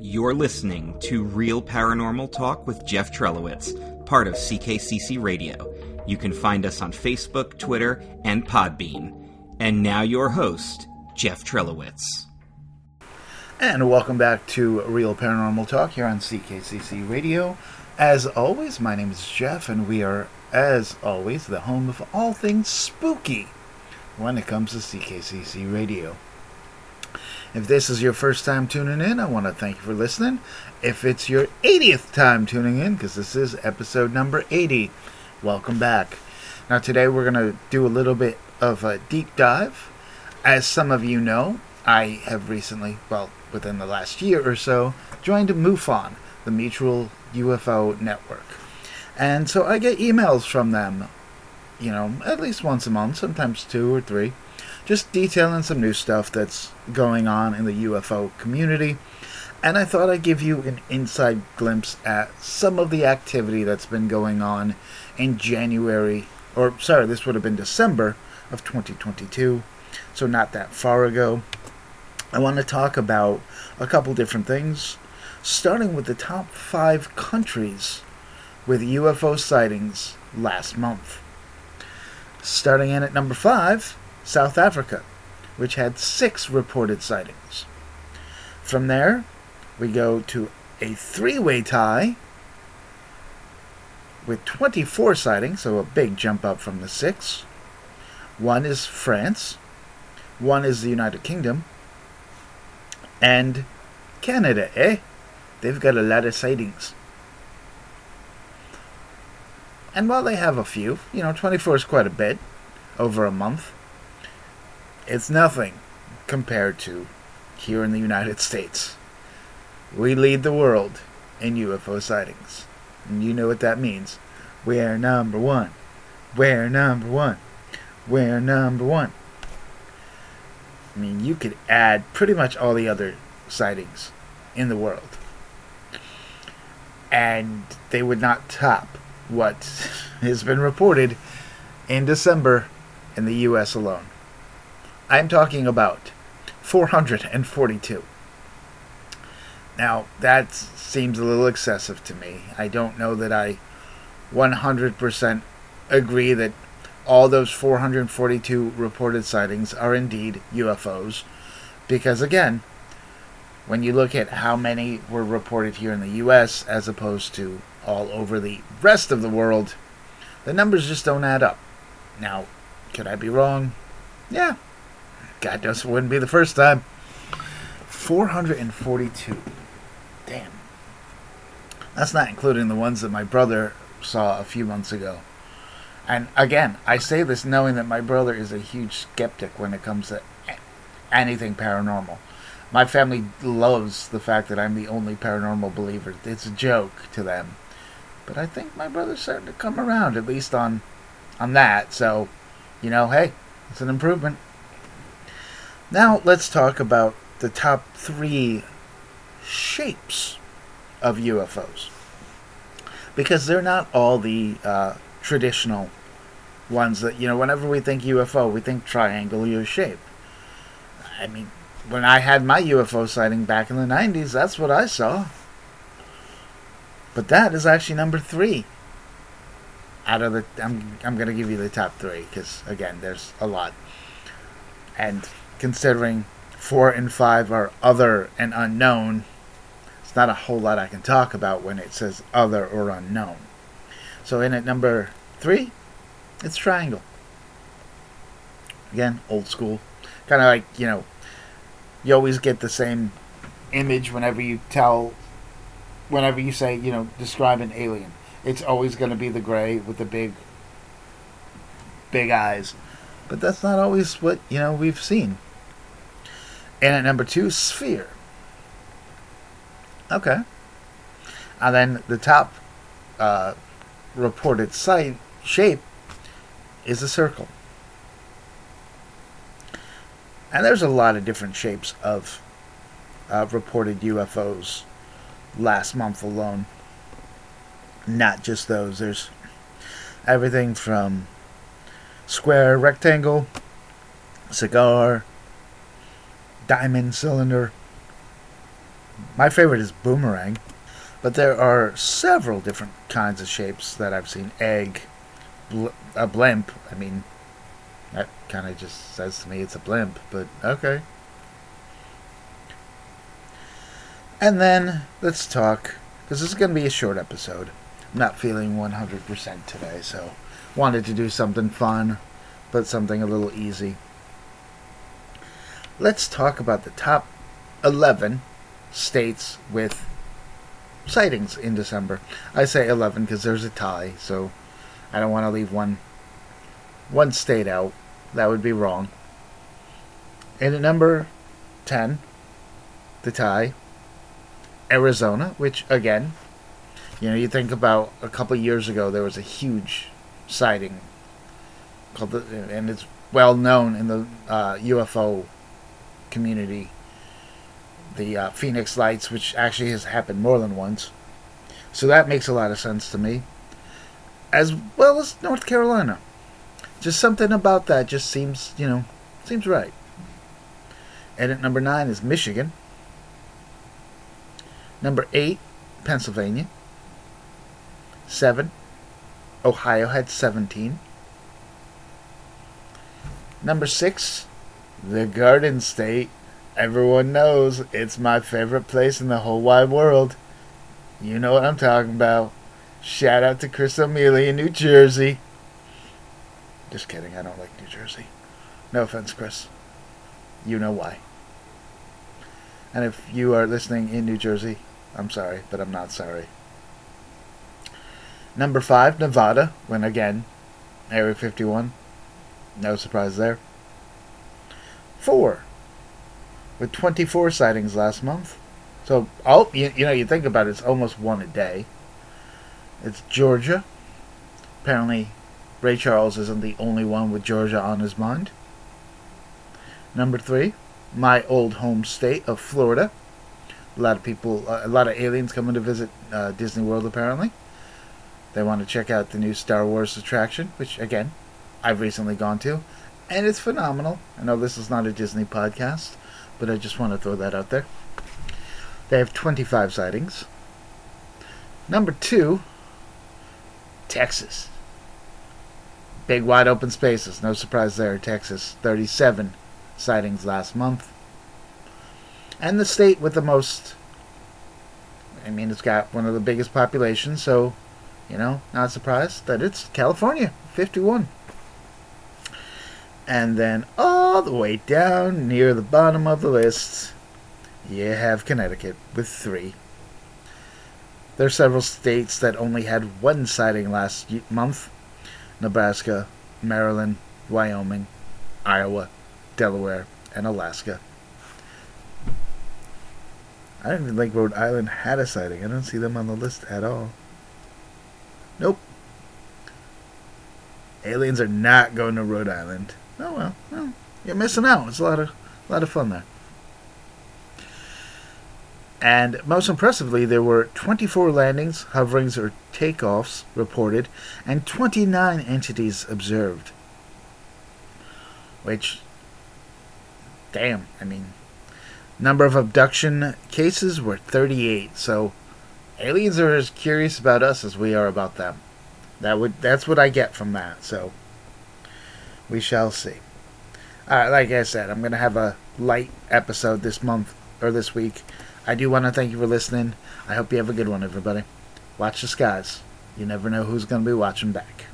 You're listening to Real Paranormal Talk with Jeff Trelowitz, part of CKCC Radio. You can find us on Facebook, Twitter, and Podbean. And now your host, Jeff Trelowitz. And welcome back to Real Paranormal Talk here on CKCC Radio. As always, my name is Jeff, and we are, as always, the home of all things spooky when it comes to CKCC Radio. If this is your first time tuning in, I want to thank you for listening. If it's your 80th time tuning in, because this is episode number 80, welcome back. Now, today we're going to do a little bit of a deep dive. As some of you know, I have recently, well, within the last year or so, joined MUFON, the Mutual UFO Network. And so I get emails from them, you know, at least once a month, sometimes two or three just detailing some new stuff that's going on in the UFO community. And I thought I'd give you an inside glimpse at some of the activity that's been going on in January, or sorry, this would have been December of 2022, so not that far ago. I want to talk about a couple different things, starting with the top five countries with UFO sightings last month. Starting in at number five, South Africa, which had six reported sightings. From there, we go to a three way tie with 24 sightings, so a big jump up from the six. One is France, one is the United Kingdom, and Canada, eh? They've got a lot of sightings. And while they have a few, you know, 24 is quite a bit over a month it's nothing compared to here in the United States. We lead the world in UFO sightings. And you know what that means. We're number one. We're number one. We're number one. I mean, you could add pretty much all the other sightings in the world. And they would not top what has been reported in December in the US alone. I'm talking about 442. Now, that seems a little excessive to me. I don't know that I 100% agree that all those 442 reported sightings are indeed UFOs. Because, again, when you look at how many were reported here in the US as opposed to all over the rest of the world, the numbers just don't add up. Now, could I be wrong? Yeah, God knows it wouldn't be the first time. 442. Damn. That's not including the ones that my brother saw a few months ago. And again, I say this knowing that my brother is a huge skeptic when it comes to anything paranormal. My family loves the fact that I'm the only paranormal believer. It's a joke to them. But I think my brother's starting to come around, at least on on that. So, you know, hey, it's an improvement. Now let's talk about the top three shapes of UFOs. Because they're not all the uh, traditional ones that, you know, whenever we think UFO, we think triangular shape. I mean, when I had my UFO sighting back in the 90s, that's what I saw. But that is actually number three. Out of the, I'm, I'm going to give you the top three because, again, there's a lot. And considering four and five are other and unknown, it's not a whole lot I can talk about when it says other or unknown. So in at number three, it's triangle. Again, old school. Kind of like, you know, you always get the same image whenever you tell, whenever you say, you know, describe an alien. It's always going to be the gray with the big, big eyes. But that's not always what, you know, we've seen. And at number two, sphere. Okay. And then the top uh, reported site shape is a circle. And there's a lot of different shapes of uh, reported UFOs last month alone. Not just those. There's everything from square, rectangle, cigar, diamond cylinder, My favorite is boomerang, but there are several different kinds of shapes that I've seen. Egg, bl- a blimp. I mean, that kind of just says to me it's a blimp, but okay. And then let's talk, because this is going to be a short episode. I'm not feeling 100% today, so wanted to do something fun, but something a little easy. Let's talk about the top 11 states with sightings in December. I say 11 because there's a tie, so I don't want to leave one one state out. That would be wrong. And at number 10, the tie, Arizona, which again, you know, you think about a couple years ago, there was a huge sighting called the, and it's well known in the uh, UFO community. The uh, Phoenix Lights, which actually has happened more than once, so that makes a lot of sense to me. As well as North Carolina, just something about that just seems, you know, seems right. And number nine is Michigan. Number eight, Pennsylvania. Seven, Ohio had 17. Number six, the Garden State. Everyone knows it's my favorite place in the whole wide world. You know what I'm talking about. Shout out to Chris O'Mealy in New Jersey. Just kidding, I don't like New Jersey. No offense, Chris. You know why. And if you are listening in New Jersey, I'm sorry, but I'm not sorry. Number five, Nevada, when again, Area 51. No surprise there. Four, with 24 sightings last month. So, oh, you, you know, you think about it, it's almost one a day. It's Georgia. Apparently, Ray Charles isn't the only one with Georgia on his mind. Number three, my old home state of Florida. A lot of people, uh, a lot of aliens coming to visit uh, Disney World apparently. They want to check out the new Star Wars attraction, which again, I've recently gone to, and it's phenomenal. I know this is not a Disney podcast, but I just want to throw that out there. They have 25 sightings. Number two, Texas. Big wide open spaces, no surprise there. Texas, 37 sightings last month. And the state with the most, I mean, it's got one of the biggest populations, so, you know, not surprised that it's California, 51. And then all the way down near the bottom of the list, you have Connecticut with three. There are several states that only had one sighting last month Nebraska, Maryland, Wyoming, Iowa, Delaware, and Alaska. I didn't even think Rhode Island had a sighting. I don't see them on the list at all. Nope. Aliens are not going to Rhode Island. Oh well, well, you're missing out. It's a lot of a lot of fun there. And most impressively, there were 24 landings, hoverings, or takeoffs reported, and 29 entities observed. Which, damn, I mean, number of abduction cases were 38. So, aliens are as curious about us as we are about them. That would that's what I get from that. So, we shall see. Alright, like I said, I'm gonna have a light episode this month or this week. I do want to thank you for listening. I hope you have a good one, everybody. Watch the skies. You never know who's going to be watching back.